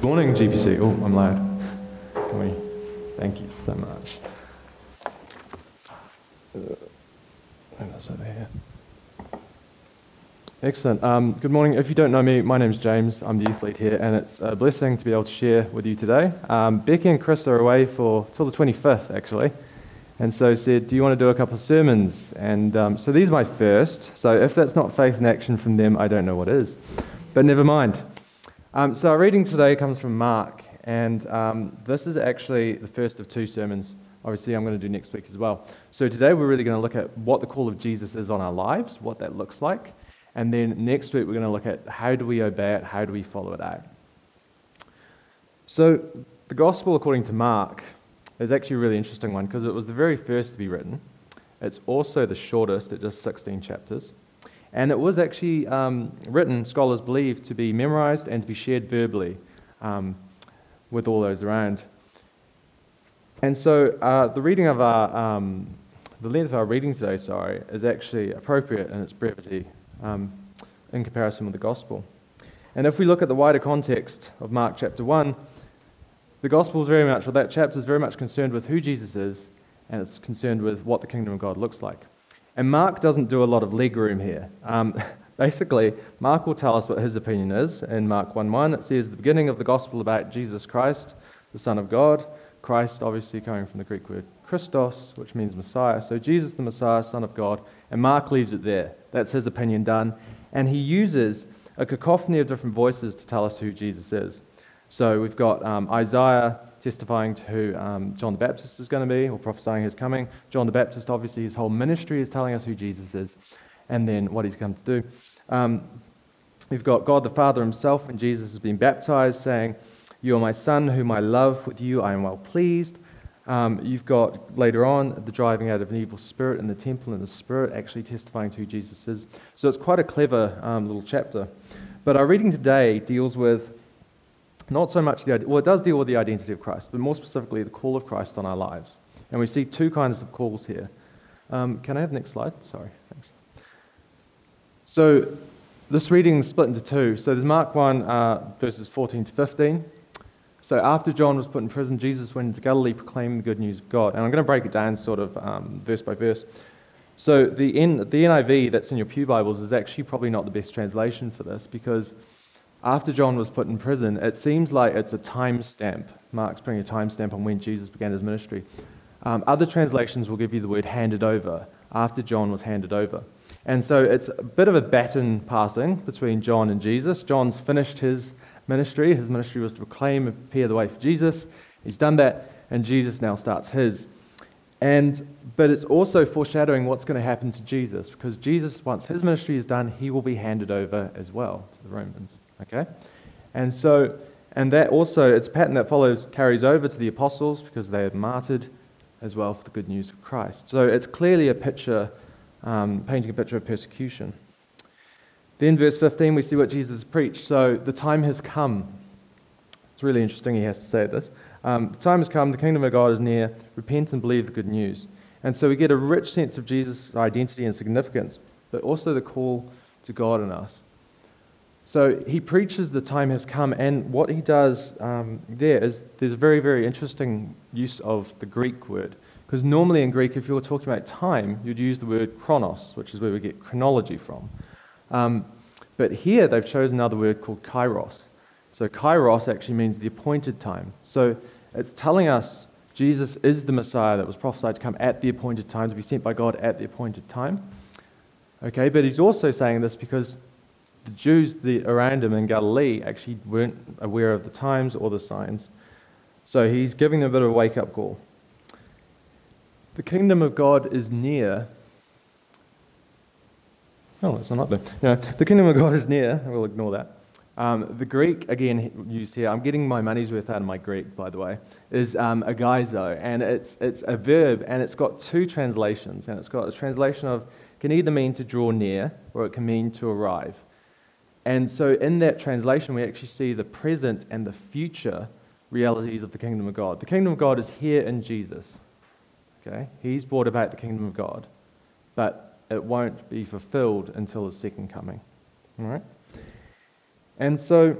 Good morning, GPC. Oh, I'm loud. Can we? Thank you so much. Uh, that's over here. Excellent. Um, good morning. If you don't know me, my name's James. I'm the youth lead here, and it's a blessing to be able to share with you today. Um, Becky and Chris are away for till the 25th, actually, and so said, "Do you want to do a couple of sermons?" And um, so these are my first. So if that's not faith in action from them, I don't know what is. But never mind. Um, so our reading today comes from Mark, and um, this is actually the first of two sermons. Obviously, I'm going to do next week as well. So today we're really going to look at what the call of Jesus is on our lives, what that looks like and then next week, we're going to look at how do we obey it, how do we follow it out. So, the Gospel according to Mark is actually a really interesting one because it was the very first to be written. It's also the shortest at just 16 chapters. And it was actually um, written, scholars believe, to be memorized and to be shared verbally um, with all those around. And so uh, the reading of our, um, the length of our reading today, sorry, is actually appropriate in its brevity um, in comparison with the gospel. And if we look at the wider context of Mark chapter 1, the gospel is very much, or that chapter is very much concerned with who Jesus is, and it's concerned with what the kingdom of God looks like. And Mark doesn't do a lot of leg room here. Um, basically, Mark will tell us what his opinion is. In Mark 1:1, it says the beginning of the gospel about Jesus Christ, the Son of God. Christ, obviously, coming from the Greek word Christos, which means Messiah. So Jesus, the Messiah, Son of God. And Mark leaves it there. That's his opinion done. And he uses a cacophony of different voices to tell us who Jesus is. So we've got um, Isaiah testifying to who um, John the Baptist is going to be, or prophesying his coming. John the Baptist, obviously, his whole ministry is telling us who Jesus is and then what he's come to do. Um, we've got God the Father himself when Jesus has been baptized, saying, You are my Son, whom I love. With you I am well pleased. Um, you've got later on the driving out of an evil spirit in the temple and the spirit actually testifying to who Jesus is. So it's quite a clever um, little chapter. But our reading today deals with not so much the well, it does deal with the identity of Christ, but more specifically the call of Christ on our lives. And we see two kinds of calls here. Um, can I have the next slide? Sorry, thanks. So this reading is split into two. So there's Mark 1, uh, verses 14 to 15. So after John was put in prison, Jesus went into Galilee proclaiming the good news of God. And I'm going to break it down sort of um, verse by verse. So the, N, the NIV that's in your Pew Bibles is actually probably not the best translation for this because after John was put in prison, it seems like it's a time stamp. Mark's putting a time stamp on when Jesus began his ministry. Um, other translations will give you the word handed over, after John was handed over. And so it's a bit of a baton passing between John and Jesus. John's finished his ministry. His ministry was to proclaim and prepare the way for Jesus. He's done that, and Jesus now starts his. And but it's also foreshadowing what's going to happen to Jesus, because Jesus, once his ministry is done, he will be handed over as well to the Romans. Okay? And so, and that also, it's a pattern that follows, carries over to the apostles because they are martyred as well for the good news of Christ. So it's clearly a picture, um, painting a picture of persecution. Then, verse 15, we see what Jesus preached. So, the time has come. It's really interesting he has to say this. Um, the time has come, the kingdom of God is near. Repent and believe the good news. And so, we get a rich sense of Jesus' identity and significance, but also the call to God in us. So, he preaches the time has come, and what he does um, there is there's a very, very interesting use of the Greek word. Because normally in Greek, if you were talking about time, you'd use the word chronos, which is where we get chronology from. Um, but here they've chosen another word called kairos. So kairos actually means the appointed time. So it's telling us Jesus is the Messiah that was prophesied to come at the appointed time, to be sent by God at the appointed time. Okay, but he's also saying this because the Jews the, around him in Galilee actually weren't aware of the times or the signs. So he's giving them a bit of a wake up call. The kingdom of God is near, Oh, it's not there. Know, the kingdom of God is near. We'll ignore that. Um, the Greek, again, used here, I'm getting my money's worth out of my Greek, by the way, is um, agizo. And it's, it's a verb, and it's got two translations. And it's got a translation of, can either mean to draw near, or it can mean to arrive. And so in that translation, we actually see the present and the future realities of the kingdom of God. The kingdom of God is here in Jesus. Okay? He's brought about the kingdom of God. But it won't be fulfilled until the second coming. All right? And so.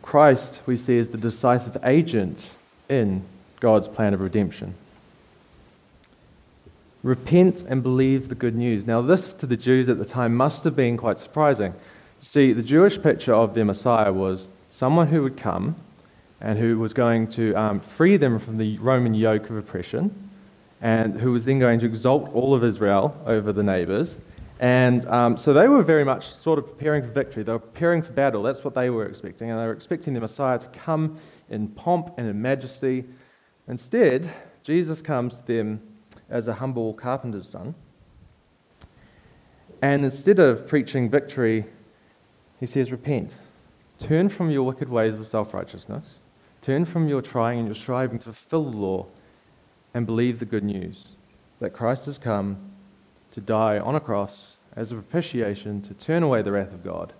Christ, we see, is the decisive agent in God's plan of redemption. Repent and believe the good news. Now, this to the Jews at the time must have been quite surprising. See, the Jewish picture of their Messiah was someone who would come and who was going to um, free them from the Roman yoke of oppression, and who was then going to exalt all of Israel over the neighbors. And um, so they were very much sort of preparing for victory. They were preparing for battle. That's what they were expecting. And they were expecting the Messiah to come in pomp and in majesty. Instead, Jesus comes to them as a humble carpenter's son. And instead of preaching victory, he says, Repent. Turn from your wicked ways of self righteousness. Turn from your trying and your striving to fulfill the law and believe the good news that Christ has come to die on a cross as a propitiation to turn away the wrath of God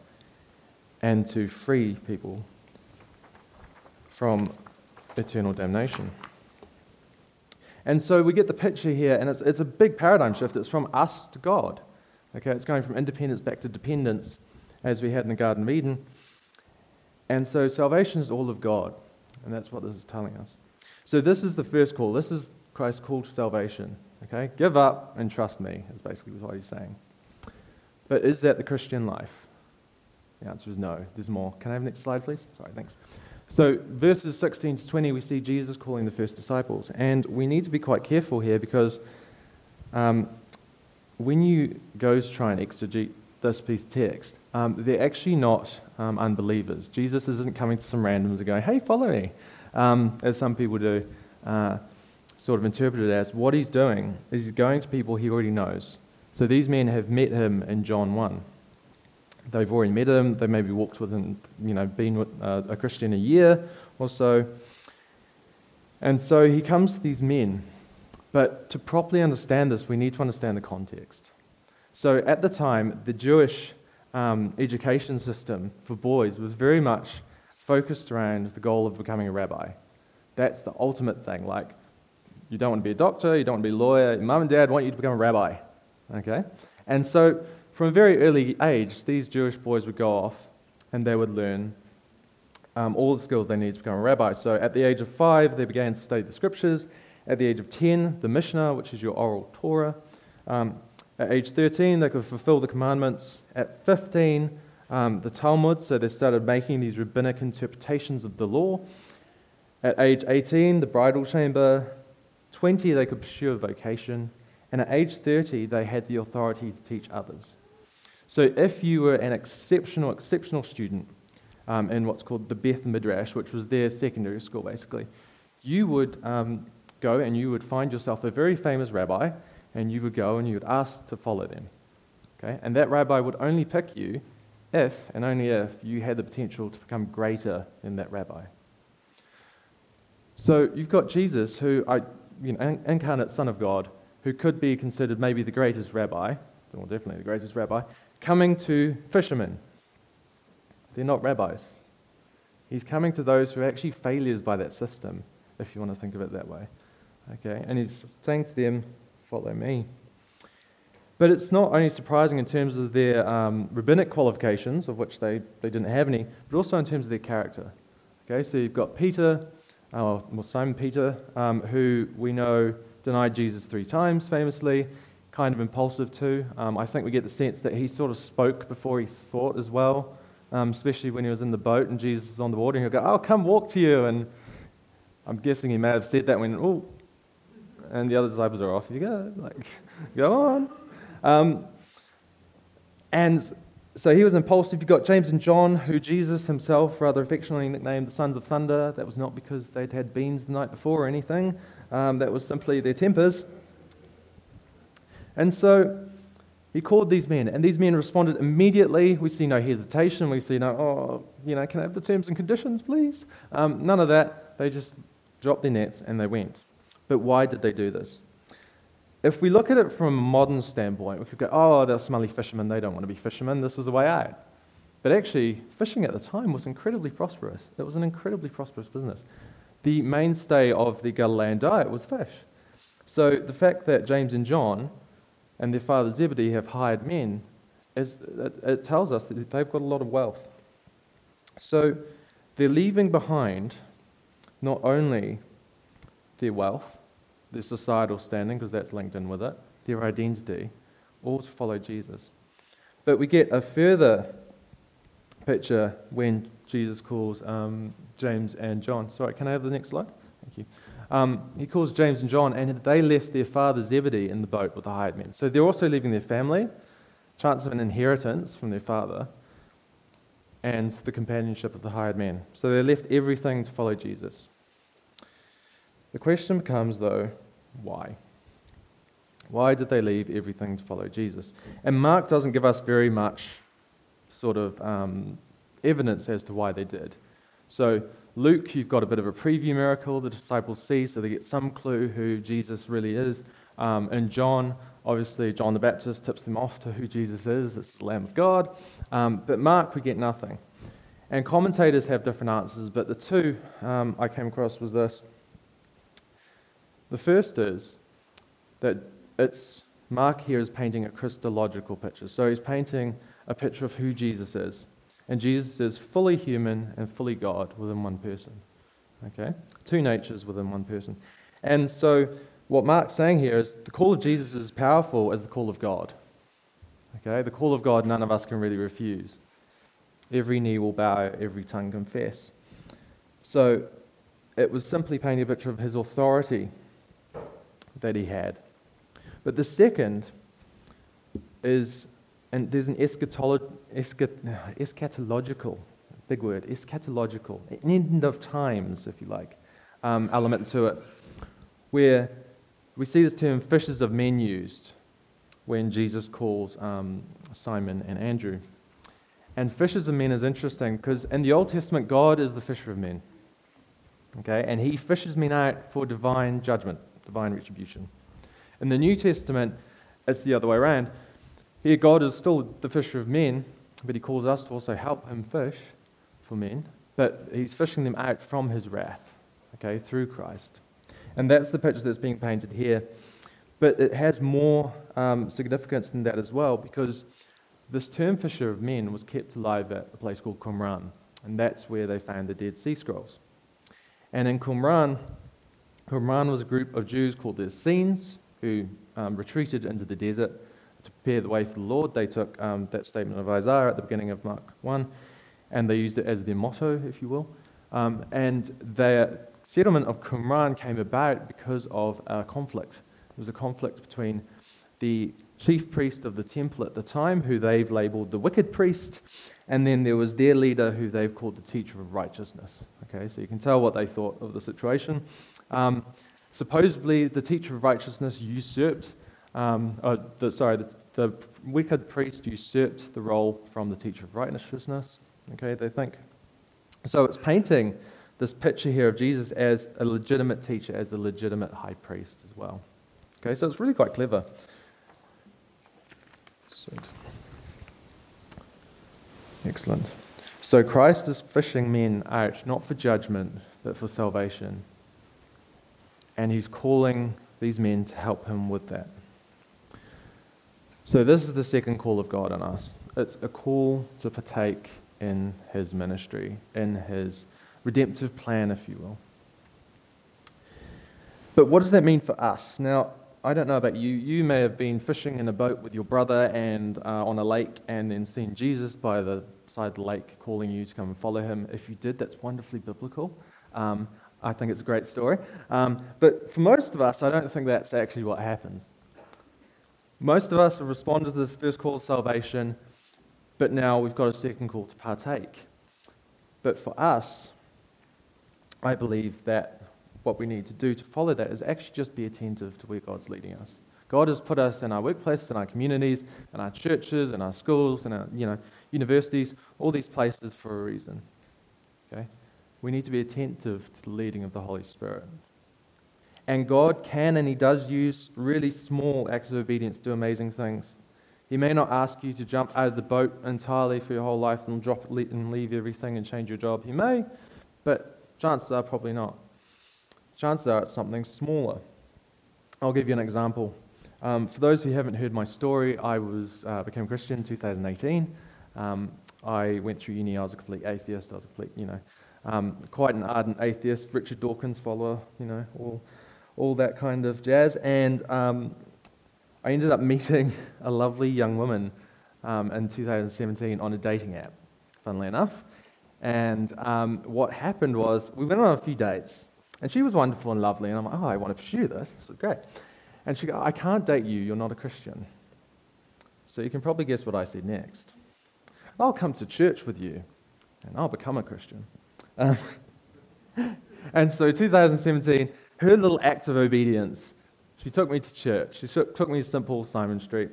and to free people from eternal damnation. And so we get the picture here, and it's, it's a big paradigm shift. It's from us to God. Okay, it's going from independence back to dependence, as we had in the Garden of Eden. And so salvation is all of God, and that's what this is telling us. So this is the first call. This is Christ's call to salvation. Okay, give up and trust me. Is basically what he's saying. But is that the Christian life? The answer is no. There's more. Can I have the next slide, please? Sorry, thanks. So, verses 16 to 20, we see Jesus calling the first disciples. And we need to be quite careful here because um, when you go to try and exegete this piece of text, um, they're actually not um, unbelievers. Jesus isn't coming to some randoms and going, hey, follow me, um, as some people do, uh, sort of interpret it as. What he's doing is he's going to people he already knows. So these men have met him in John 1. They've already met him. They maybe walked with him, you know, been with, uh, a Christian a year or so. And so he comes to these men. But to properly understand this, we need to understand the context. So at the time, the Jewish um, education system for boys was very much focused around the goal of becoming a rabbi. That's the ultimate thing. Like, you don't want to be a doctor, you don't want to be a lawyer, mum and dad want you to become a rabbi. Okay? And so from a very early age, these Jewish boys would go off and they would learn um, all the skills they need to become a rabbi. So at the age of five, they began to study the scriptures. At the age of 10, the Mishnah, which is your oral Torah. Um, at age 13, they could fulfill the commandments. At 15, um, the Talmud, so they started making these rabbinic interpretations of the law. At age 18, the bridal chamber. 20, they could pursue a vocation. And at age 30, they had the authority to teach others. So if you were an exceptional, exceptional student um, in what's called the Beth Midrash, which was their secondary school basically, you would um, go and you would find yourself a very famous rabbi, and you would go and you would ask to follow them. Okay? And that rabbi would only pick you if and only if you had the potential to become greater than that rabbi. So you've got Jesus, who, I, you know, incarnate Son of God, who could be considered maybe the greatest rabbi, well, definitely the greatest rabbi, coming to fishermen. They're not rabbis. He's coming to those who are actually failures by that system, if you want to think of it that way. Okay, and he's saying to them, Follow me. But it's not only surprising in terms of their um, rabbinic qualifications, of which they, they didn't have any, but also in terms of their character. Okay, so you've got Peter, uh, well, Simon Peter, um, who we know denied Jesus three times famously kind of impulsive too. Um, I think we get the sense that he sort of spoke before he thought as well, um, especially when he was in the boat and Jesus was on the water and he'll go, I'll come walk to you. And I'm guessing he may have said that when, oh, and the other disciples are off you go, like, go on. Um, and so he was impulsive. You've got James and John, who Jesus himself rather affectionately nicknamed the sons of thunder. That was not because they'd had beans the night before or anything, um, that was simply their tempers. And so he called these men, and these men responded immediately. We see no hesitation. We see no, oh, you know, can I have the terms and conditions, please? Um, none of that. They just dropped their nets and they went. But why did they do this? If we look at it from a modern standpoint, we could go, oh, they're smelly fishermen. They don't want to be fishermen. This was the way out. But actually, fishing at the time was incredibly prosperous. It was an incredibly prosperous business. The mainstay of the Galilean diet was fish. So the fact that James and John and their father Zebedee have hired men, it, it tells us that they've got a lot of wealth. So they're leaving behind not only their wealth, their societal standing, because that's linked in with it, their identity, all to follow Jesus. But we get a further picture when Jesus calls um, James and John. Sorry, can I have the next slide? Thank you. Um, he calls James and John, and they left their father Zebedee in the boat with the hired men. So they're also leaving their family, chance of an inheritance from their father, and the companionship of the hired men. So they left everything to follow Jesus. The question becomes, though, why? Why did they leave everything to follow Jesus? And Mark doesn't give us very much sort of um, evidence as to why they did. So, Luke, you've got a bit of a preview miracle the disciples see, so they get some clue who Jesus really is. Um, and John, obviously, John the Baptist tips them off to who Jesus is. It's the Lamb of God. Um, but Mark, we get nothing. And commentators have different answers, but the two um, I came across was this. The first is that it's Mark here is painting a Christological picture. So he's painting a picture of who Jesus is. And Jesus is fully human and fully God within one person. Okay? Two natures within one person. And so what Mark's saying here is the call of Jesus is as powerful as the call of God. Okay? The call of God none of us can really refuse. Every knee will bow, every tongue confess. So it was simply painting a picture of his authority that he had. But the second is, and there's an eschatolo- eschatological, big word, eschatological, an end of times, if you like, um, element to it, where we see this term fishers of men used when Jesus calls um, Simon and Andrew. And fishers of men is interesting because in the Old Testament, God is the fisher of men. Okay? And he fishes men out for divine judgment, divine retribution. In the New Testament, it's the other way around. Here, God is still the fisher of men, but he calls us to also help him fish for men. But he's fishing them out from his wrath, okay, through Christ. And that's the picture that's being painted here. But it has more um, significance than that as well, because this term fisher of men was kept alive at a place called Qumran, and that's where they found the Dead Sea Scrolls. And in Qumran, Qumran was a group of Jews called the Essenes, who um, retreated into the desert to prepare the way for the Lord. They took um, that statement of Isaiah at the beginning of Mark 1 and they used it as their motto, if you will. Um, and their settlement of Qumran came about because of a conflict. There was a conflict between the chief priest of the temple at the time, who they've labeled the wicked priest, and then there was their leader, who they've called the teacher of righteousness. Okay, so you can tell what they thought of the situation. Um, Supposedly, the teacher of righteousness usurped, um, uh, the, sorry, the, the wicked priest usurped the role from the teacher of righteousness. Okay, they think. So it's painting this picture here of Jesus as a legitimate teacher, as the legitimate high priest as well. Okay, so it's really quite clever. Sweet. Excellent. So Christ is fishing men out, not for judgment, but for salvation and he's calling these men to help him with that. So, this is the second call of God on us. It's a call to partake in his ministry, in his redemptive plan, if you will. But what does that mean for us? Now, I don't know about you. You may have been fishing in a boat with your brother and uh, on a lake and then seen Jesus by the side of the lake calling you to come and follow him. If you did, that's wonderfully biblical. Um, I think it's a great story. Um, but for most of us, I don't think that's actually what happens. Most of us have responded to this first call of salvation, but now we've got a second call to partake. But for us, I believe that what we need to do to follow that is actually just be attentive to where God's leading us. God has put us in our workplaces, in our communities, in our churches, in our schools, in our you know, universities, all these places for a reason. Okay? we need to be attentive to the leading of the Holy Spirit. And God can and He does use really small acts of obedience to do amazing things. He may not ask you to jump out of the boat entirely for your whole life and drop and leave everything and change your job. He may, but chances are probably not. Chances are it's something smaller. I'll give you an example. Um, for those who haven't heard my story, I was uh, became a Christian in 2018. Um, I went through uni, I was a complete atheist, I was a complete, you know, um, quite an ardent atheist, Richard Dawkins follower, you know, all, all that kind of jazz. And um, I ended up meeting a lovely young woman um, in 2017 on a dating app, funnily enough. And um, what happened was we went on a few dates, and she was wonderful and lovely. And I'm like, oh, I want to pursue this. This is great. And she goes, I can't date you. You're not a Christian. So you can probably guess what I said next. I'll come to church with you, and I'll become a Christian. Um, and so 2017, her little act of obedience, she took me to church. She took me to St. Paul Symonds Street.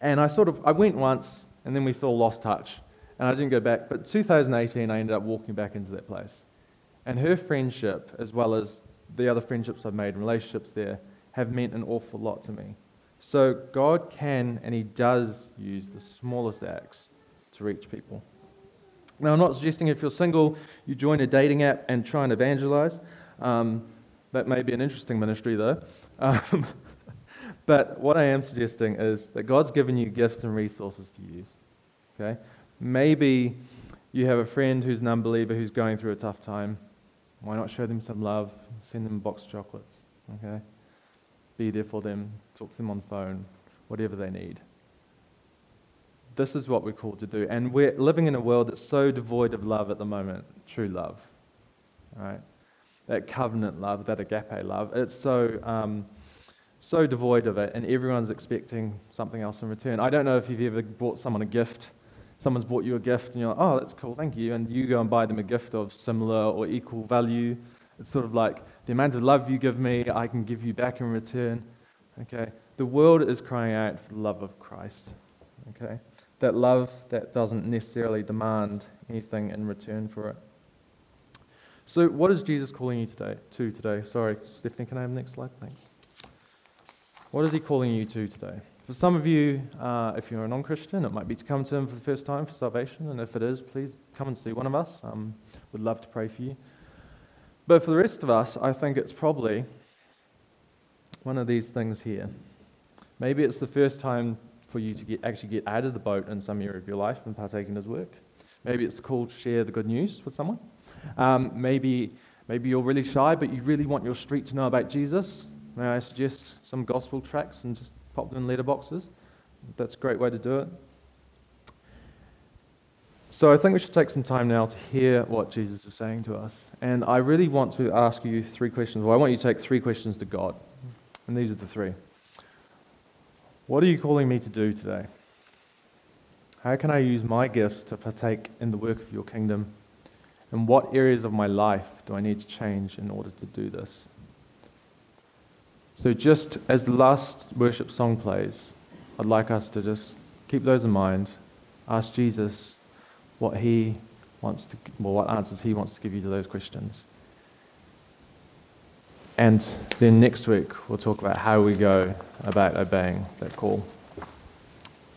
And I sort of, I went once, and then we of lost touch and I didn't go back. But 2018, I ended up walking back into that place. And her friendship, as well as the other friendships I've made, and relationships there, have meant an awful lot to me. So God can and He does use the smallest acts to reach people. Now, I'm not suggesting if you're single, you join a dating app and try and evangelize. Um, that may be an interesting ministry, though. Um, but what I am suggesting is that God's given you gifts and resources to use. Okay? Maybe you have a friend who's an unbeliever who's going through a tough time. Why not show them some love? Send them a box of chocolates. Okay? Be there for them. Talk to them on the phone. Whatever they need. This is what we're called to do. And we're living in a world that's so devoid of love at the moment true love. Right? That covenant love, that agape love. It's so. Um, so devoid of it, and everyone's expecting something else in return. I don't know if you've ever bought someone a gift someone's bought you a gift and you're like, oh, that's cool, thank you. And you go and buy them a gift of similar or equal value. It's sort of like the amount of love you give me, I can give you back in return. Okay? The world is crying out for the love of Christ. Okay? That love that doesn't necessarily demand anything in return for it. So, what is Jesus calling you today, to today? Sorry, Stephanie, can I have the next slide? Thanks. What is he calling you to today? For some of you, uh, if you're a non Christian, it might be to come to Him for the first time for salvation. And if it is, please come and see one of us. Um, we'd love to pray for you. But for the rest of us, I think it's probably one of these things here. Maybe it's the first time for you to get, actually get out of the boat in some area of your life and partake in His work. Maybe it's called share the good news with someone. Um, maybe, maybe you're really shy, but you really want your street to know about Jesus. May I suggest some gospel tracts and just pop them in letterboxes. That's a great way to do it. So I think we should take some time now to hear what Jesus is saying to us. And I really want to ask you three questions. Well, I want you to take three questions to God. And these are the three. What are you calling me to do today? How can I use my gifts to partake in the work of your kingdom? And what areas of my life do I need to change in order to do this? So, just as the last worship song plays, I'd like us to just keep those in mind. Ask Jesus what he wants to, well, what answers he wants to give you to those questions. And then next week, we'll talk about how we go about obeying that call.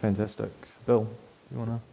Fantastic. Bill, you want to?